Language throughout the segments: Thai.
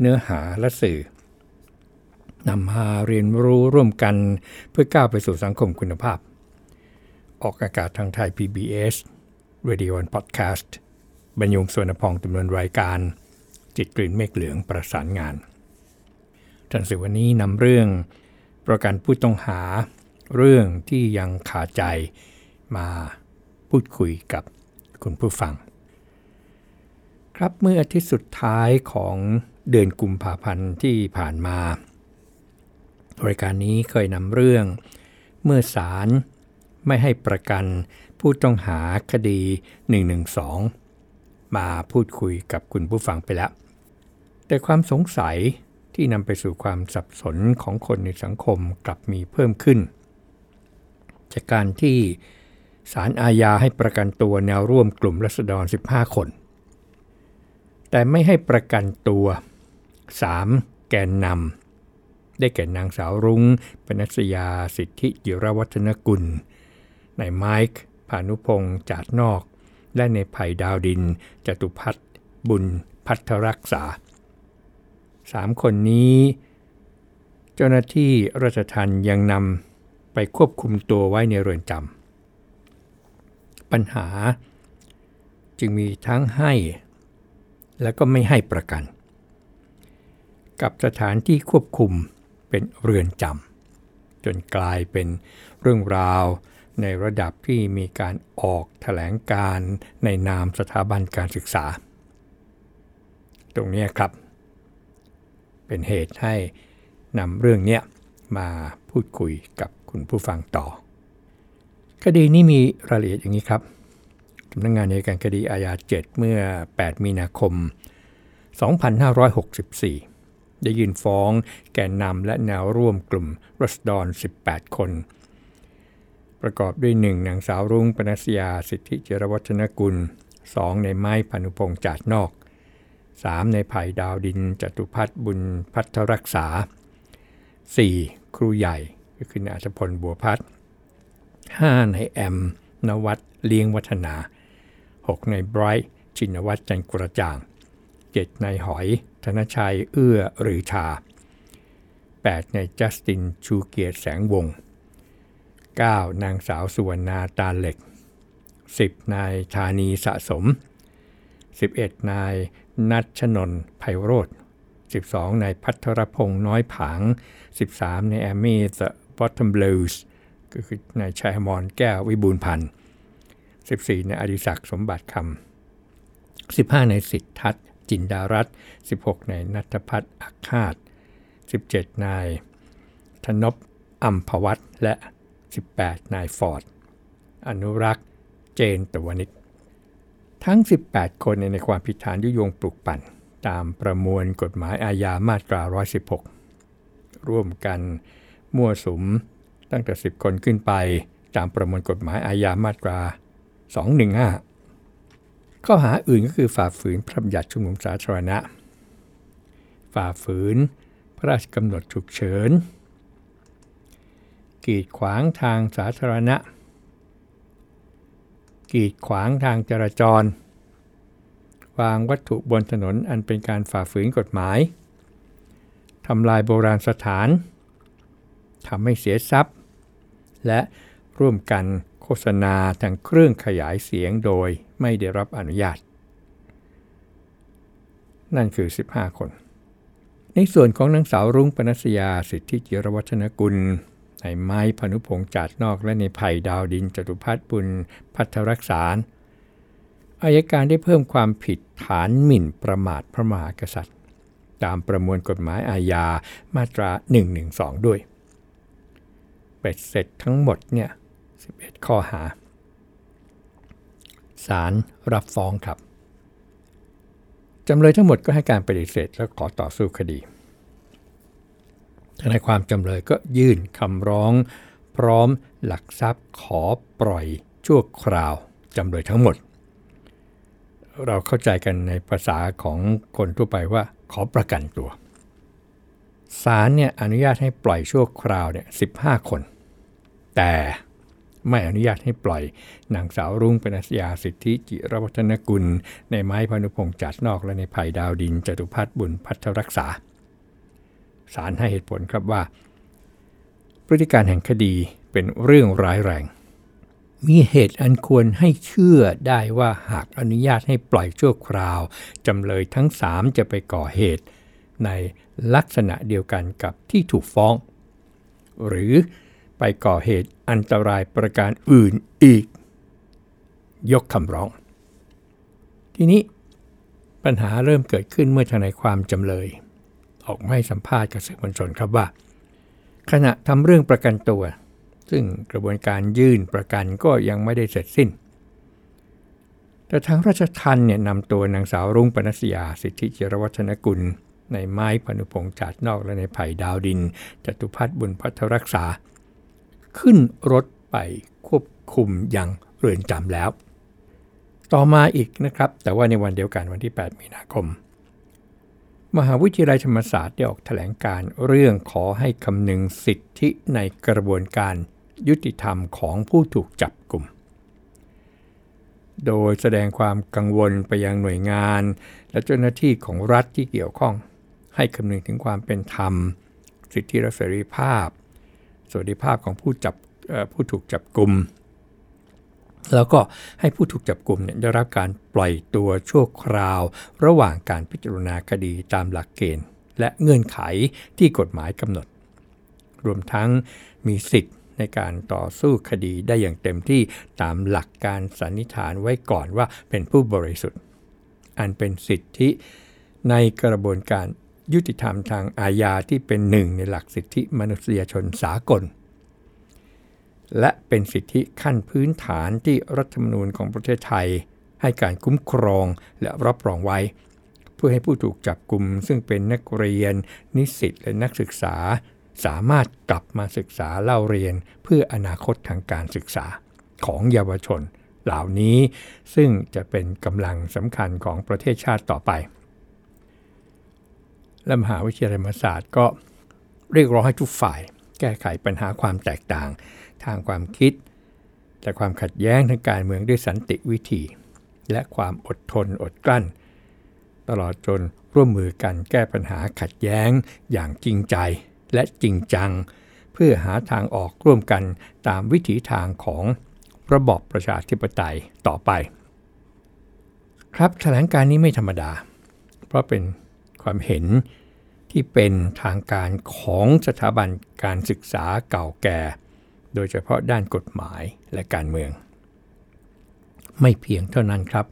เนื้อหาและสื่อนำมาเรียนรู้ร่วมกันเพื่อก้าวไปสู่สังคมคุณภาพ ออกอากาศทางไทย PBS Radio and Podcast บรรยงส่วนพองดำนินรายการ จิตกลิ่นเมฆเหลืองประสานงานท่านสื่อวันนี้นำเรื่องประกันผู้ต้องหาเรื่องที่ยังขาใจมาพูดคุยกับคุณผู้ฟัง ครับเมื่ออาทิตย์สุดท้ายของเดือนกุมภาพันธ์ที่ผ่านมา รายการนี้เคยนำเรื่อง เมื่อศาลไม่ให้ประกันผู้ต้องหาคดี 112 มาพูดคุยกับคุณผู้ฟังไปแล้ว แต่ความสงสัยที่นำไปสู่ความสับสนของคนในสังคมกลับมีเพิ่มขึ้น จากการที่ศาลอาญาให้ประกันตัวแนวร่วมกลุ่มรัษฎร 15 คน แต่ไม่ให้ประกันตัว 3. แกนนำได้แก่นางสาวรุง้งปนัสยาสิทธิจิรวัฒนกุลนายไมค์พานุพงษ์จาดนอก และในไผ่ดาวดิน จตุพัฒน์บุญพัทรักษาสามคนนี้ เจ้าหน้าที่ราชทัณฑ์ยังนำไปควบคุมตัวไว้ในเรือนจำปัญหาจึงมีทั้งให้ และก็ไม่ให้ประกัน กับสถานที่ควบคุมเป็นเรือนจำจนกลายเป็นเรื่องราวในระดับที่มีการออกถแถลงการในนามสถาบันการศึกษา ตรงนี้ครับ เป็นเหตุให้นำเรื่องนี้มาพูดคุยกับคุณผู้ฟังต่อ คดีนี้มีรายละเอียดอย่างนี้ครับ สำนักงงานในการคดีอาญา7 เมื่อ 8 มีนาคม 2564 ได้ยื่นฟ้องแกนนำและแนวร่วมกลุ่มรัศดร 18 คน ประกอบด้วย 1. นางสาวรุ่งปนัสยาสิทธิเจรวัฒนกุล 2. ในไม้พานุพงษ์จาดนอก 3. ในไผ่ดาวดินจตุพัฒน์บุญพัฒรักษา 4. ครูใหญ่ก็คือนายชพลบัวพัฒน์ 5. ในแอม นวัตเลี้ยงวัฒนา 6. ในไบรท์ชินวัตรจันกระจ่าง 7. ในหอย ธนชัยเอื้อหรือชา 8. ในจัสตินชูเกียรติแสงวง 9. นางสาวสุวรรณาตาเหล็ก 10. นายธานีสะสม 11. นายนัชนนไพโรธ12 นายพัทรพงษ์น้อยผาง 13 ในแอมมี่เดอะบอททอมบลูส์ก็คือนายชัยมอนแก้ววิบูลพันธ์ 14 ในอดิศักดิ์สมบัติคำ 15 ในสิทธิทัศจินดารัต16 ในนัทพัฒน์อักฆาต 17 นายธนบอัมพวัตและ 18 นายฟอร์ด อนุรักษ์ เจนตวนิชทั้ง 18 คนในความผิดฐานยุยงปลุกปั่น ตามประมวลกฎหมายอาญามาตรา 116 ร่วมกันมั่วสุมตั้งแต่ 10 คนขึ้นไป ตามประมวลกฎหมายอาญามาตรา 215 ข้อหาอื่นก็คือฝ่าฝืนพระบัญญัติชุมนุมสาธารณะ ฝ่าฝืนพระราชกำหนดฉุกเฉิน กีดขวางทางสาธารณะ กีดขวางทางจราจร วางวัตถุบนถนนอันเป็นการฝ่าฝืนกฎหมาย ทำลายโบราณสถาน ทำให้เสียทรัพย์ และร่วมกัน โฆษณาทางเครื่องขยายเสียงโดยไม่ได้รับอนุญาต นั่นคือ 15 คน ในส่วนของนางสาวรุ้งปนัสยาสิทธิจิรวัฒนกุลในไม้พนุพงษ์จัดนอกและในไผ่ดาวดินจตุพัฒน์บุญพัทรักษาอายการได้เพิ่มความผิดฐานหมิ่นประมาทพระมหากษัตริย์ ตามประมวลกฎหมายอาญามาตรา 112 ด้วย เป็ดเสร็จทั้งหมดเนี่ย 11 ข้อหาศาลรับฟ้องครับ จำเลยทั้งหมดก็ให้การปฏิเสธและขอต่อสู้คดีนายความจำเลยก็ยื่นคำร้อง พร้อมหลักทรัพย์ขอปล่อยชั่วคราวจำเลยทั้งหมด เราเข้าใจกันในภาษาของคนทั่วไปว่าขอประกันตัวศาลเนี่ยอนุญาตให้ปล่อยชั่วคราวเนี่ย15คน แต่ ไม่อนุญาตให้ปล่อยนางสาวรุ่งเป็นอาาสิทธิจิรวัฒนกุล ในไม้พานุพงษ์จัดนอกและในไผ่ดาวดินจตุพัฒน์บุญพัฒรักษาศาลให้เหตุผลครับว่า พฤติการแห่งคดีเป็นเรื่องร้ายแรง มีเหตุอันควรให้เชื่อได้ว่าหากอนุญาตให้ปล่อยชั่วคราว จำเลยทั้งสามจะไปก่อเหตุ ในลักษณะเดียวกันกับที่ถูกฟ้อง หรือ ไปก่อเหตุอันตรายประการอื่นอีก ยกคำร้อง ทีนี้ปัญหาเริ่มเกิดขึ้นเมื่อทนายความจำเลย ออกไม่สัมภาษณ์กับสื่อมวลชนครับว่า ขณะทำเรื่องประกันตัว ซึ่งกระบวนการยื่นประกันก็ยังไม่ได้เสร็จสิ้น แต่ทางราชทันเนี่ยนำตัวนางสาวรุ่งปนัสยาสิทธิจิรวัฒนกุลในไม้พนุพงษ์จัดนอกและในไผ่ดาวดินจตุพัฒน์บุญพัฒรักษา ขึ้นรถไปควบคุมยังเรือนจำแล้ว ต่อมาอีกนะครับ แต่ว่าในวันเดียวกันวันที่ 8 มีนาคม มหาวิทยาลัยธรรมศาสตร์ได้ออกแถลงการเรื่องขอให้คำนึงสิทธิในกระบวนการยุติธรรมของผู้ถูกจับกลุ่ม โดยแสดงความกังวลไปยังหน่วยงาน และเจ้าหน้าที่ของรัฐที่เกี่ยวข้อง ให้คำนึงถึงความเป็นธรรม สิทธิและเสรีภาพ วัสดิภาพของผู้จับผู้ถูกจับกลุ่มแล้วก็ให้ผู้ถูกจับกลุ่มเนี่ยได้รับการปล่อยตัวชั่วคราว ระหว่างการพิจารณาคดีตามหลักเกณฑ์ และเงื่อนไขที่กฎหมายกำหนด รวมทั้งมีสิทธิ์ในการต่อสู้คดีได้อย่างเต็มที่ตามหลักการสันนิษฐานไว้ก่อนว่าเป็นผู้บริสุทธิ์ อันเป็นสิทธิในกระบวนการ ยุติธรรมทางอาญาที่เป็นหนึ่งในหลักสิทธิมนุษยชนสากล และเป็นสิทธิขั้นพื้นฐานที่รัฐธรรมนูญของประเทศไทย ให้การคุ้มครองและรับรองไว้ เพื่อให้ผู้ถูกจับกลุ่มซึ่งเป็นนักเรียน นิสิตและนักศึกษา สามารถกลับมาศึกษาเล่าเรียนเพื่ออนาคตทางการศึกษาของเยาวชน เหล่านี้ซึ่งจะเป็นกำลังสำคัญของประเทศชาติต่อไป และมหาวิทยาลัยธรรมศาสตร์ก็เรียกร้องให้ทุกฝ่าย แก้ไขปัญหาความแตกต่าง ทางความคิดแต่ความขัดแย้งทางการเมืองด้วยสันติวิธี และความอดทนอดกลั้น ตลอดจนร่วมมือกันแก้ปัญหาขัดแย้งอย่างจริงใจและจริงจัง เพื่อหาทางออกร่วมกันตามวิถีทางของระบอบประชาธิปไตยต่อไป ครับแถลงการนี้ไม่ธรรมดา เพราะเป็น ความเห็นที่เป็นทางการของสถาบันการศึกษาเก่าแก่ โดยเฉพาะด้านกฎหมายและการเมือง ไม่เพียงเท่านั้นครับ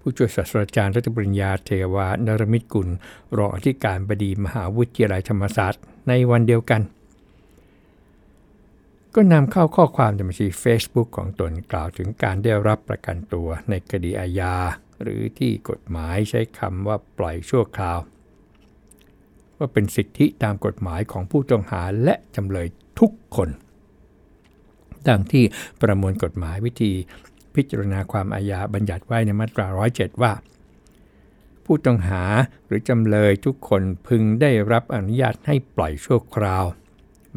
ผู้ช่วยศาสตราจารย์รัฐปริญญาเทวานรมิตรกุล รองอธิการบดีมหาวิทยาลัยธรรมศาสตร์ในวันเดียวกัน ก็นำเข้าข้อความในบัญชี Facebook ของตนกล่าวถึงการได้รับประกันตัวในคดีอาญา หรือที่กฎหมายใช้คำว่าปล่อยชั่วคราว ว่าเป็นสิทธิตามกฎหมายของผู้ต้องหาและจำเลยทุกคน ดังที่ประมวลกฎหมายวิธีพิจารณาความอาญาบัญญัติไว้ในมาตรา 107 ว่า ผู้ต้องหาหรือจำเลยทุกคนพึงได้รับอนุญาตให้ปล่อยชั่วคราว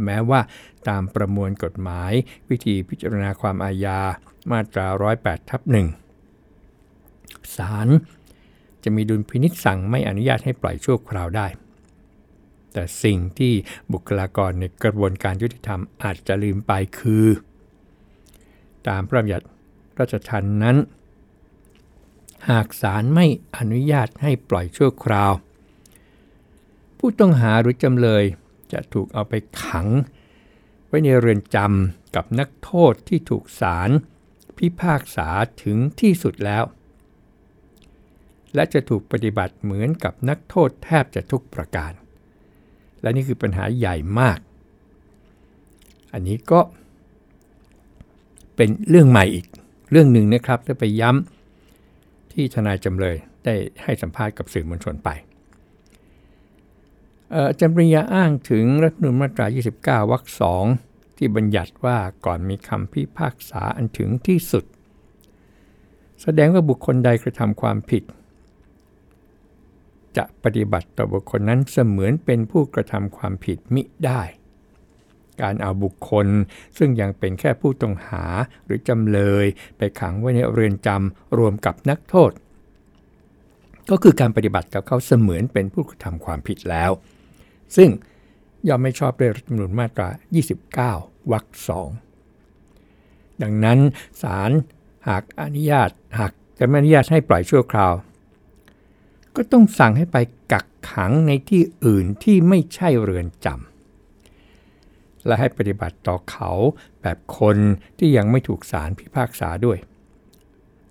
แม้ว่าตามประมวลกฎหมายวิธีพิจารณาความอาญามาตรา 108 ทับ1 ศาลจะมีดุลพินิษสั่งไม่อนุญาตให้ปล่อยชั่วคราวได้ แต่สิ่งที่บุคลากรในกระบวนการยุติธรรมอาจจะลืมไปคือ ตามพระบัญญัติราชทันนั้น หากศาลไม่อนุญาตให้ปล่อยชั่วคราว ผู้ต้องหาหรือจำเลยจะถูกเอาไปขัง ไว้ในเรือนจำกับนักโทษที่ถูกศาลพิพากษาถึงที่สุดแล้ว และจะถูกปฏิบัติเหมือนกับนักโทษแทบจะทุกประการ และนี่คือปัญหาใหญ่มาก อันนี้ก็เป็นเรื่องใหม่อีกเรื่องหนึ่งนะครับถ้ไปย้ำที่ทนายจำเลยได้ให้สัมภาษณ์กับสื่อมวลชนไปจารย์ปริญญาอ้างถึงรัฐธรรมนูญมาตรา 29 วรรคสองที่บัญญัติว่าก่อนมีคำพิพากษาอันถึงที่สุด แสดงว่าบุคคลใดกระทำความผิด จะปฏิบัติต่อบุคคลนั้นเสมือนเป็นผู้กระทำความผิดมิได้ การเอาบุคคลซึ่งยังเป็นแค่ผู้ต้องหาหรือจำเลยไปขังไว้ในเรือนจำรวมกับนักโทษ ก็คือการปฏิบัติกับเขาเสมือนเป็นผู้กระทำความผิดแล้ว ซึ่งย่อมไม่ชอบด้วยรัฐธรรมนูญมาตรา 29 วรรคสองดังนั้นศาลหากอนุญาตหากจะไม่อนุญาตให้ปล่อยชั่วคราว ก็ต้องสั่งให้ไปกักขังในที่อื่นที่ไม่ใช่เรือนจำและให้ปฏิบัติต่อเขาแบบคนที่ยังไม่ถูกศาลพิพากษาด้วย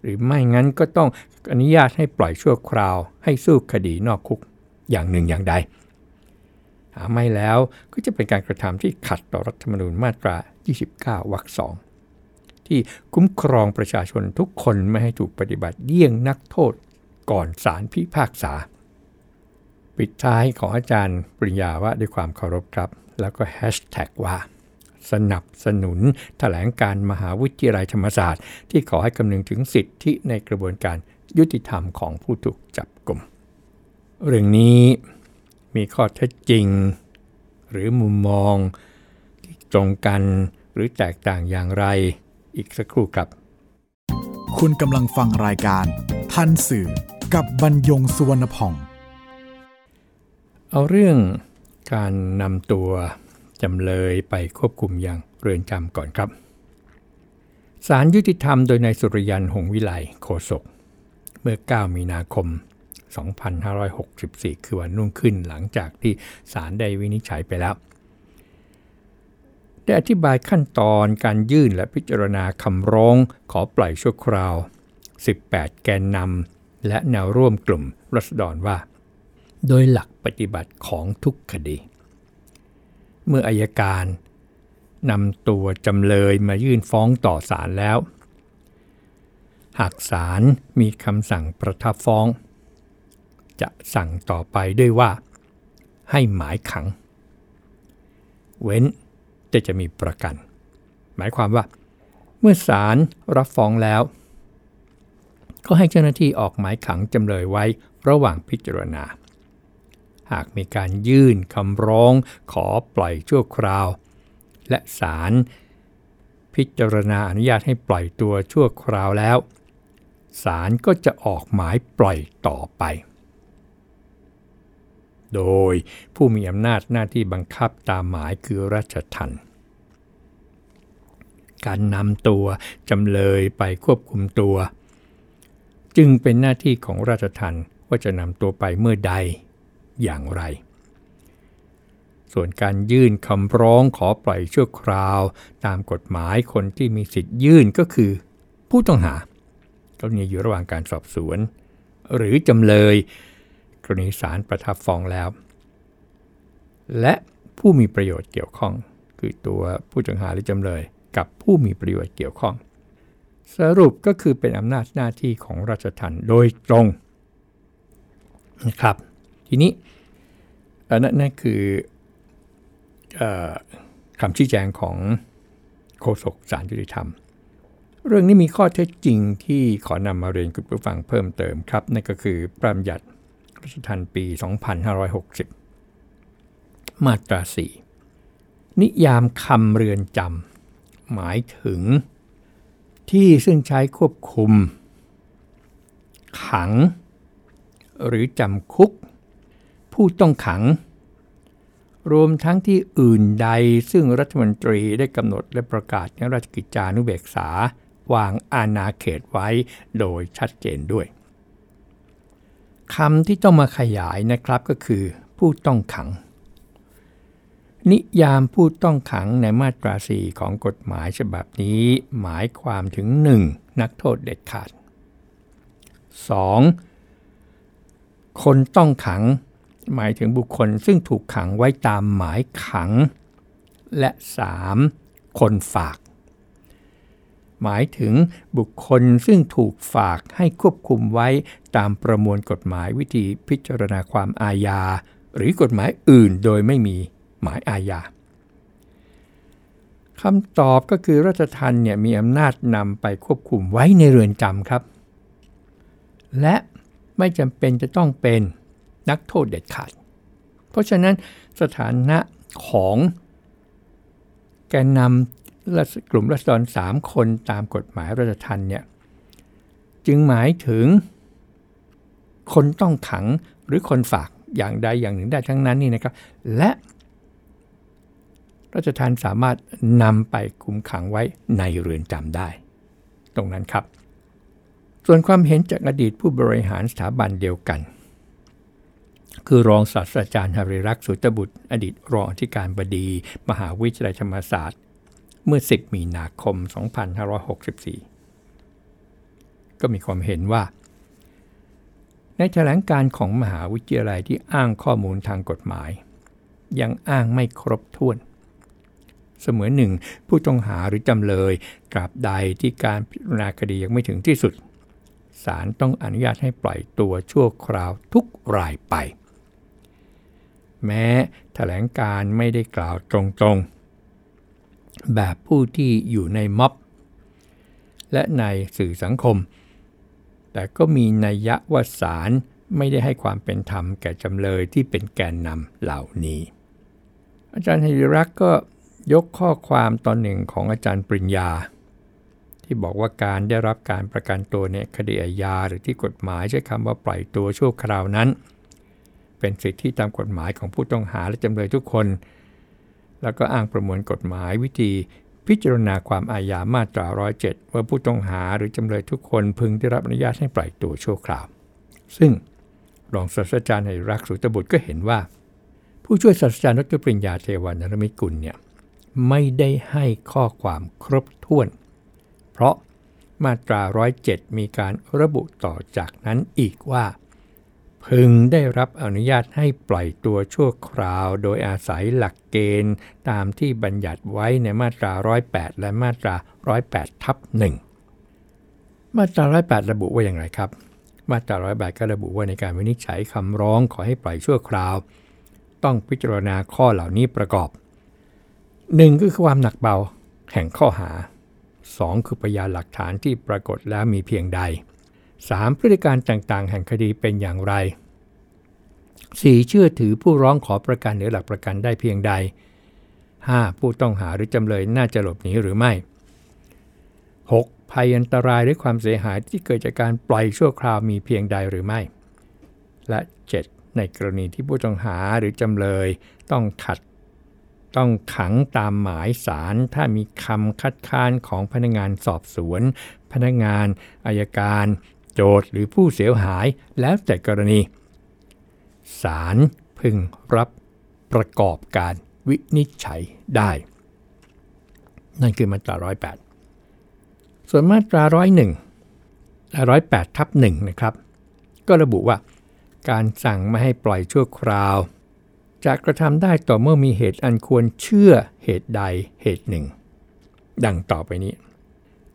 หรือไม่งั้นก็ต้องอนุญาตให้ปล่อยชั่วคราวให้สู้คดีนอกคุกอย่างหนึ่งอย่างใด หาไม่แล้วก็จะเป็นการกระทำที่ขัดต่อรัฐธรรมนูญมาตรา 29 วรรคสองที่คุ้มครองประชาชนทุกคนไม่ให้ถูกปฏิบัติเยี่ยงนักโทษ ก่อนศาลพิพากษา ปิดท้ายของอาจารย์ปริญญาว่าด้วยความเคารพครับ แล้วก็แฮชแท็กว่าสนับสนุนถแถลงการมหาวิทยาลัยธรรมศาสตร์ ที่ขอให้คำนึงถึงสิทธิในกระบวนการยุติธรรมของผู้ถูกจับกลุ่ม เรื่องนี้มีข้อเท็จจริง หรือมุมมองที่ตรงกันหรือแตกต่างอย่างไร อีกสักครู่ครับ คุณกำลังฟังรายการ ทันสื่อ กับบรรยงสุวรรณพอง เอาเรื่องการนำตัวจำเลยไปควบคุมอย่างเรือนจำก่อนครับศาลยุติธรรมโดยนายสุริยันหงวิไลโคศก เมื่อ 9 มีนาคม 2564 คือวันรุ่งขึ้นหลังจากที่ศาลได้วินิจฉัยไปแล้ว ได้อธิบายขั้นตอนการยื่นและพิจารณาคำร้องขอปล่อยชั่วคราว 18 แกนนำ และแนวร่วมกลุ่มรัษฎรว่า โดยหลักปฏิบัติของทุกคดี เมื่ออายการนำตัวจำเลยมายื่นฟ้องต่อศาลแล้ว หากศาลมีคำสั่งประทับฟ้อง จะสั่งต่อไปด้วยว่า ให้หมายขัง เว้นจะจะมีประกัน หมายความว่า เมื่อศาลรับฟ้องแล้ว ก็ให้เจ้าหน้าที่ออกหมายขังจำเลยไว้ระหว่างพิจารณา หากมีการยื่นคำร้องขอปล่อยชั่วคราว และศาลพิจารณาอนุญาตให้ปล่อยตัวชั่วคราวแล้วศาลก็จะออกหมายปล่อยต่อไป โดยผู้มีอำนาจหน้าที่บังคับตามหมายคือราชทัณฑ์การนำตัวจำเลยไปควบคุมตัว จึงเป็นหน้าที่ของราชทัณฑ์ว่าจะนำตัวไปเมื่อใดอย่างไร ส่วนการยื่นคำร้องขอปล่อยชั่วคราว ตามกฎหมายคนที่มีสิทธิ์ยื่นก็คือ ผู้ต้องหากรณีอยู่ระหว่างการสอบสวน หรือจำเลย กรณีศาลประทับฟ้องแล้ว และผู้มีประโยชน์เกี่ยวข้อง คือตัวผู้ต้องหาหรือจำเลย กับผู้มีประโยชน์เกี่ยวข้อง สรุปก็คือเป็นอำนาจหน้าที่ของราชทัณฑ์โดยตรงนะครับทีนี้นั่นนั่นคืออคำชี้แจงของโฆษกสารยุติธรรม เรื่องนี้มีข้อเท็จจริงที่ขอนำมาเรียนคุณผู้ฟังเพิ่มเติมครับ นั่นก็คือประมยัติรัชทันปี 2560 มาตรา 4 นิยามคำเรือนจำหมายถึง ที่ซึ่งใช้ควบคุม ขัง หรือจำคุก ผู้ต้องขัง รวมทั้งที่อื่นใดซึ่งรัฐมนตรีได้กำหนดและประกาศในราชกิจจานุเบกษา วางอาณาเขตไว้โดยชัดเจนด้วยคำที่ต้องมาขยายนะครับก็คือ ผู้ต้องขัง นิยามผู้ต้องขังในมาตราสีของกฎหมายฉบับนี้ หมายความถึง 1. นักโทษเด็ดขาด 2. คนต้องขัง หมายถึงบุคคลซึ่งถูกขังไว้ตามหมายขัง และ 3. คนฝาก หมายถึงบุคคลซึ่งถูกฝากให้ควบคุมไว้ตามประมวลกฎหมายวิธีพิจารณาความอาญา หรือกฎหมายอื่นโดยไม่มี หมายอาญาคำตอบก็คือราชทัณฑ์เนี่ยมีอำนาจนำไปควบคุมไว้ในเรือนจำครับ และไม่จำเป็นจะต้องเป็นนักโทษเด็ดขาด เพราะฉะนั้นสถานะของแกนนำกลุ่มรัศดรสามคนตามกฎหมายราชทัณฑ์เนี่ยจึงหมายถึง คนต้องขังหรือคนฝากอย่างใดอย่างหนึ่งได้ทั้งนั้นนี่นะครับ และ ราชทานสามารถนำไปคุมขังไว้ในเรือนจำได้ ตรงนั้นครับ ส่วนความเห็นจากอดีตผู้บริหารสถาบันเดียวกัน คือรองศาสตราจารย์ฮาริรักษ์สุตบุตร อดีตรองอธิการบดี มหาวิทยาลัยธรรมศาสตร์ เมื่อ 10 มีนาคม 2564 ก็มีความเห็นว่า ในแถลงการของมหาวิทยาลัยที่อ้างข้อมูลทางกฎหมาย ยังอ้างไม่ครบถ้วน เสมือนหนึ่ง ผู้ต้องหาหรือจำเลยตราบใดที่การพิจารณาคดียังไม่ถึงที่สุดศาลต้องอนุญาตให้ปล่อยตัวชั่วคราวทุกรายไป แม้แถลงการไม่ได้กล่าวตรงๆ แบบผู้ที่อยู่ในม็อบ และในสื่อสังคม แต่ก็มีนัยยะว่าศาลไม่ได้ให้ความเป็นธรรมแก่จำเลยที่เป็นแกนนำเหล่านี้ อาจารย์ฮิรักก็ ยกข้อความตอนหนึ่งของอาจารย์ปริญญา ที่บอกว่าการได้รับการประกันตัวในคดีอาญาหรือที่กฎหมายใช้คำว่าปล่อยตัวชั่วคราวนั้น เป็นสิทธิตามกฎหมายของผู้ต้องหาและจำเลยทุกคน แล้วก็อ้างประมวลกฎหมายวิธีพิจารณาความอาญามาตรา 107 ว่าผู้ต้องหาหรือจำเลยทุกคนพึงได้รับอนุญาตให้ปล่อยตัวชั่วคราว ซึ่งรองศาสตราจารย์ในรักสุตบุตรก็เห็นว่า ผู้ช่วยศาสตราจารย์ดรปริญญาเทวานรมิกุลเนี่ย ไม่ได้ให้ข้อความครบถ้วน เพราะมาตรา 107 มีการระบุต่อจากนั้นอีกว่า พึงได้รับอนุญาตให้ปล่อยตัวชั่วคราว โดยอาศัยหลักเกณฑ์ตามที่บัญญัติไว้ในมาตรา 108 และมาตรา 108ทับ1มาตรา 108 ระบุว่าอย่างไรครับ มาตรา 108 ก็ระบุว่าในการวินิจฉัยคำร้องขอให้ปล่อยชั่วคราว ต้องพิจารณาข้อเหล่านี้ประกอบ หนึ่งคือความหนักเบาแห่งข้อหา 2. คือพยานหลักฐานที่ปรากฏแล้วมีเพียงใด 3. พฤติการต่างๆ แห่งคดีเป็นอย่างไร 4. เชื่อถือผู้ร้องขอประกันหรือหลักประกันได้เพียงใด 5. ผู้ต้องหาหรือจำเลยน่าจะหลบหนีหรือไม่ 6. ภัยอันตรายหรือความเสียหายที่เกิดจากการปล่อยชั่วคราวมีเพียงใดหรือไม่ และ 7. ในกรณีที่ผู้ต้องหาหรือจำเลยต้องขัด ต้องขังตามหมายสาร ถ้ามีคำคัดค้านของพนักงานสอบสวน พนักงานอายการ โจทย์หรือผู้เสียหายแล้วแต่กรณีศาลพึงรับประกอบการวินิจฉัยได้ นั่นคือมาตรา 108 ส่วนมาตรา 101 108ทับ1นะครับ ก็ระบุว่า การสั่งไม่ให้ปล่อยชั่วคราว จะกระทำได้ต่อเมื่อมีเหตุอันควรเชื่อเหตุใดเหตุหนึ่ง ดังต่อไปนี้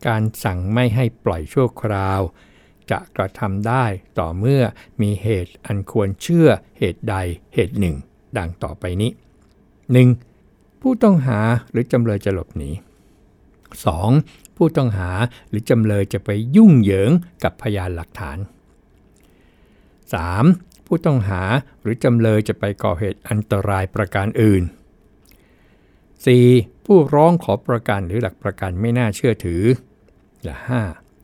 การสั่งไม่ให้ปล่อยชั่วคราว จะกระทำได้ต่อเมื่อมีเหตุอันควรเชื่อเหตุใดเหตุหนึ่ง ดังต่อไปนี้ 1. ผู้ต้องหาหรือจำเลยจะหลบหนี 2. ผู้ต้องหาหรือจำเลยจะไปยุ่งเหยิงกับพยานหลักฐาน 3. ผู้ต้องหาหรือจำเลยจะไปก่อเหตุอันตรายประการอื่น 4. ผู้ร้องขอประกันหรือหลักประกันไม่น่าเชื่อถือ และ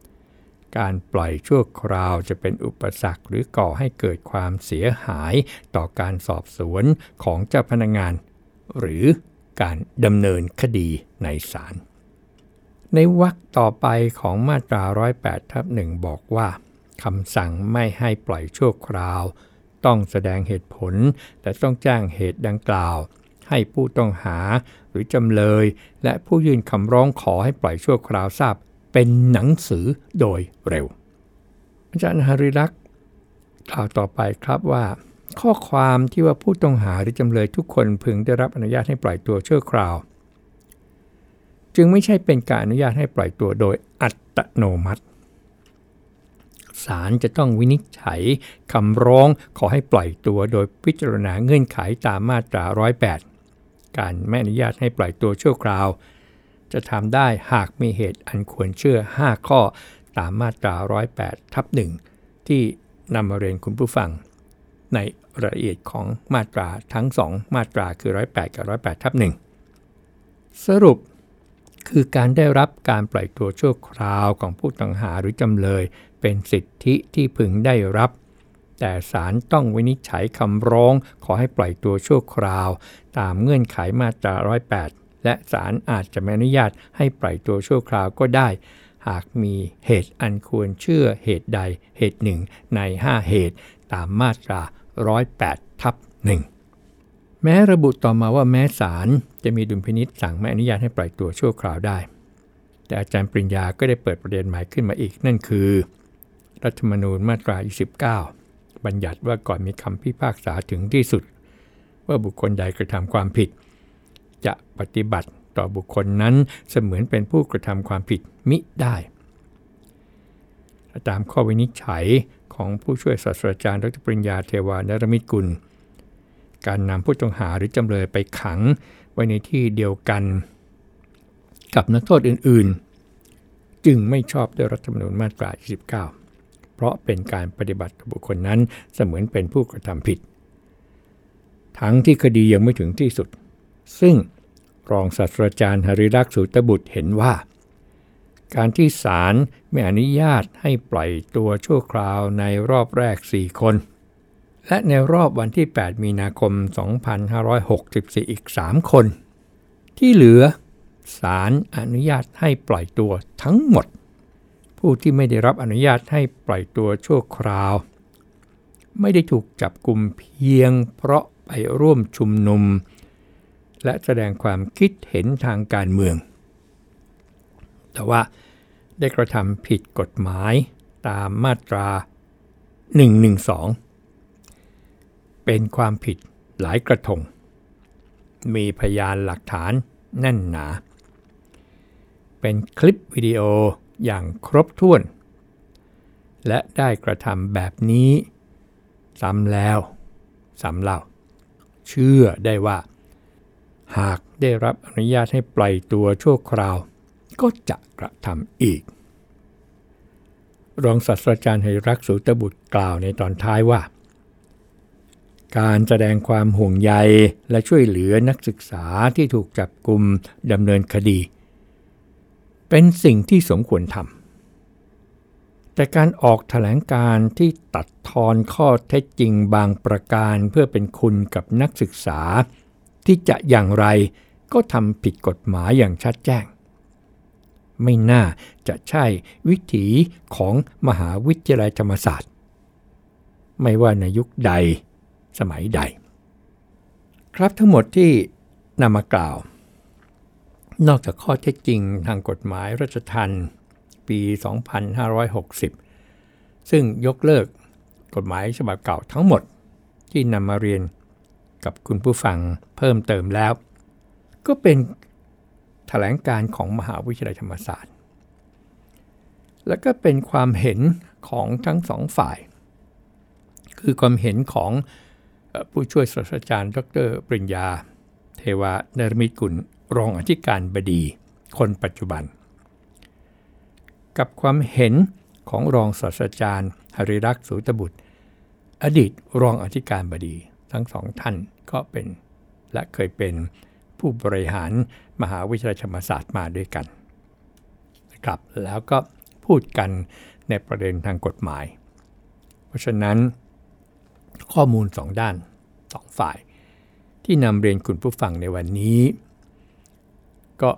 5. การปล่อยชั่วคราวจะเป็นอุปสรรคหรือก่อให้เกิดความเสียหายต่อการสอบสวนของเจ้าพนักงาน หรือการดำเนินคดีในศาล ในวรรคต่อไปของมาตรา 108ทับหนึ่งบอกว่าคำสั่งไม่ให้ปล่อยชั่วคราว ต้องแสดงเหตุผล แต่ต้องแจ้งเหตุดังกล่าว ให้ผู้ต้องหาหรือจำเลย และผู้ยื่นคำร้องขอให้ปล่อยชั่วคราวทราบ เป็นหนังสือโดยเร็ว อาจารย์ฮาริรักษ์กล่าวต่อไปครับว่า ข้อความที่ว่าผู้ต้องหาหรือจำเลยทุกคนพึงได้รับอนุญาตให้ปล่อยตัวชั่วคราว จึงไม่ใช่เป็นการอนุญาตให้ปล่อยตัวโดยอัตโนมัติ ศาลจะต้องวินิจฉัยคำร้องขอให้ปล่อยตัวโดยพิจารณาเงื่อนไขตามมาตรา 108 การไม่อนุญาตให้ปล่อยตัวชั่วคราว จะทำได้หากมีเหตุอันควรเชื่อ 5 ข้อตามมาตรา 108 ทับ1ที่นำมาเรียนคุณผู้ฟัง ในรายละเอียดของมาตราทั้ง 2 มาตราคือ 108 กับ 108ทับ1สรุปคือการได้รับการปล่อยตัวชั่วคราวของผู้ต้องหาหรือจำเลย เป็นสิทธิที่พึงได้รับ แต่ศาลต้องวินิจฉัยคำร้องขอให้ปล่อยตัวชั่วคราว ตามเงื่อนไขมาตรา 108 และศาลอาจจะไม่อนุญาตให้ปล่อยตัวชั่วคราวก็ได้ หากมีเหตุอันควรเชื่อเหตุใดเหตุหนึ่งใน 5 เหตุ ตามมาตรา 108 ทับ1แม้ระบุต่อมาว่าแม้ศาลจะมีดุลพินิษสั่งไม่อนุญาตให้ปล่อยตัวชั่วคราวได้ แต่อาจารย์ปริญญาก็ได้เปิดประเด็นใหม่ขึ้นมาอีกนั่นคือ รัฐธรรมนูญมาตรา 29 บัญญัติว่าก่อนมีคำพิพากษาถึงที่สุด ว่าบุคคลใดกระทำความผิด จะปฏิบัติต่อบุคคลนั้นเสมือนเป็นผู้กระทำความผิดมิได้ ตามข้อวินิจฉัยของผู้ช่วยศาสตราจารย์ดรปริญญาเทวานรมิตกุล การนำผู้ต้องหาหรือจำเลยไปขังไว้ในที่เดียวกัน กับนักโทษอื่น ๆ จึงไม่ชอบด้วยรัฐธรรมนูญมาตรา 29 เพราะเป็นการปฏิบัติบุคคลนั้นเสมือนเป็นผู้กระทำผิด ทั้งที่คดียังไม่ถึงที่สุด ซึ่งรองศาสตราจารย์หริรักษ์สุตบุตรเห็นว่า การที่ศาลไม่อนุญาตให้ปล่อยตัวชั่วคราวในรอบแรก 4 คน และในรอบวันที่ 8 มีนาคม 2564 อีก 3 คน ที่เหลือศาลอนุญาตให้ปล่อยตัวทั้งหมด ผู้ที่ไม่ได้รับอนุญาตให้ปล่อยตัวชั่วคราว ไม่ได้ถูกจับกลุ่มเพียงเพราะไปร่วมชุมนุม และแสดงความคิดเห็นทางการเมือง แต่ว่าได้กระทำผิดกฎหมายตามมาตรา 112 เป็นความผิดหลายกระทง มีพยานหลักฐานแน่นหนา เป็นคลิปวิดีโอ อย่างครบถ้วน และได้กระทำแบบนี้ ซ้ำแล้วซ้ำเล่า เชื่อได้ว่า หากได้รับอนุญาตให้ปล่อยตัวชั่วคราว ก็จะกระทำอีก รองศาสตราจารย์ไหรักสูตบุตรกล่าวในตอนท้ายว่า การแสดงความห่วงใยและช่วยเหลือนักศึกษาที่ถูกจับกลุ่มดำเนินคดี เป็นสิ่งที่สมควรทำแต่การออกถแถลงการที่ตัดทอนข้อเท็จจริงบางประการเพื่อเป็นคุณกับนักศึกษา ที่จะอย่างไรก็ทำผิดกฎหมายอย่างชัดแจ้ง ไม่น่าจะใช่วิถีของมหาวิทยาลัยธรรมศาสตร์ ไม่ว่าในยุคใดสมัยใด ครับทั้งหมดที่นำมากล่าว นอกจากข้อเท็จจริงทางกฎหมายรัชทันปี 2560 ซึ่งยกเลิกกฎหมายฉบับเก่าทั้งหมดที่นำมาเรียนกับคุณผู้ฟังเพิ่มเติมแล้ว ก็เป็นถแถลงการของมหาวิทยาลัยธรรมศาสตร์ และก็เป็นความเห็นของทั้งสองฝ่าย คือความเห็นของผู้ช่วยศาสตราจารย์ ดร ปริญญา เทวานรมิตกุล รองอธิการบดีคนปัจจุบัน กับความเห็นของรองศาสตราจารย์หริรักษ์สูตบุตร อดีตรองอธิการบดี ทั้งสองท่านก็เป็นและเคยเป็นผู้บริหารมหาวิทยาลัยธรรมศาสตร์มาด้วยกันนะครับแล้วก็พูดกันในประเด็นทางกฎหมาย เพราะฉะนั้นข้อมูลสองด้านสองฝ่าย ที่นำเรียนคุณผู้ฟังในวันนี้ ก็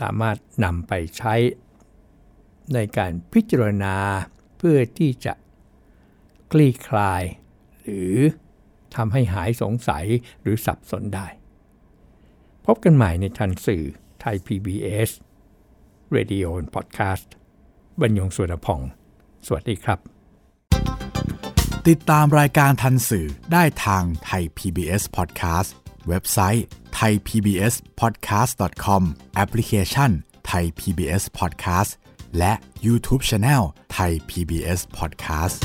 สามารถนำไปใช้ในการพิจารณาเพื่อที่จะคลี่คลาย หรือทำให้หายสงสัยหรือสับสนได้ พบกันใหม่ในทันสื่อไทย PBS Radio Podcast บรรยงสุวรรณพองสวัสดีครับ ติดตามรายการทันสื่อได้ทางไทย PBS Podcast เว็บไซต์ thaipbspodcast.com แอปพลิเคชัน Thai PBS Podcast และ YouTube Channel Thai PBS Podcast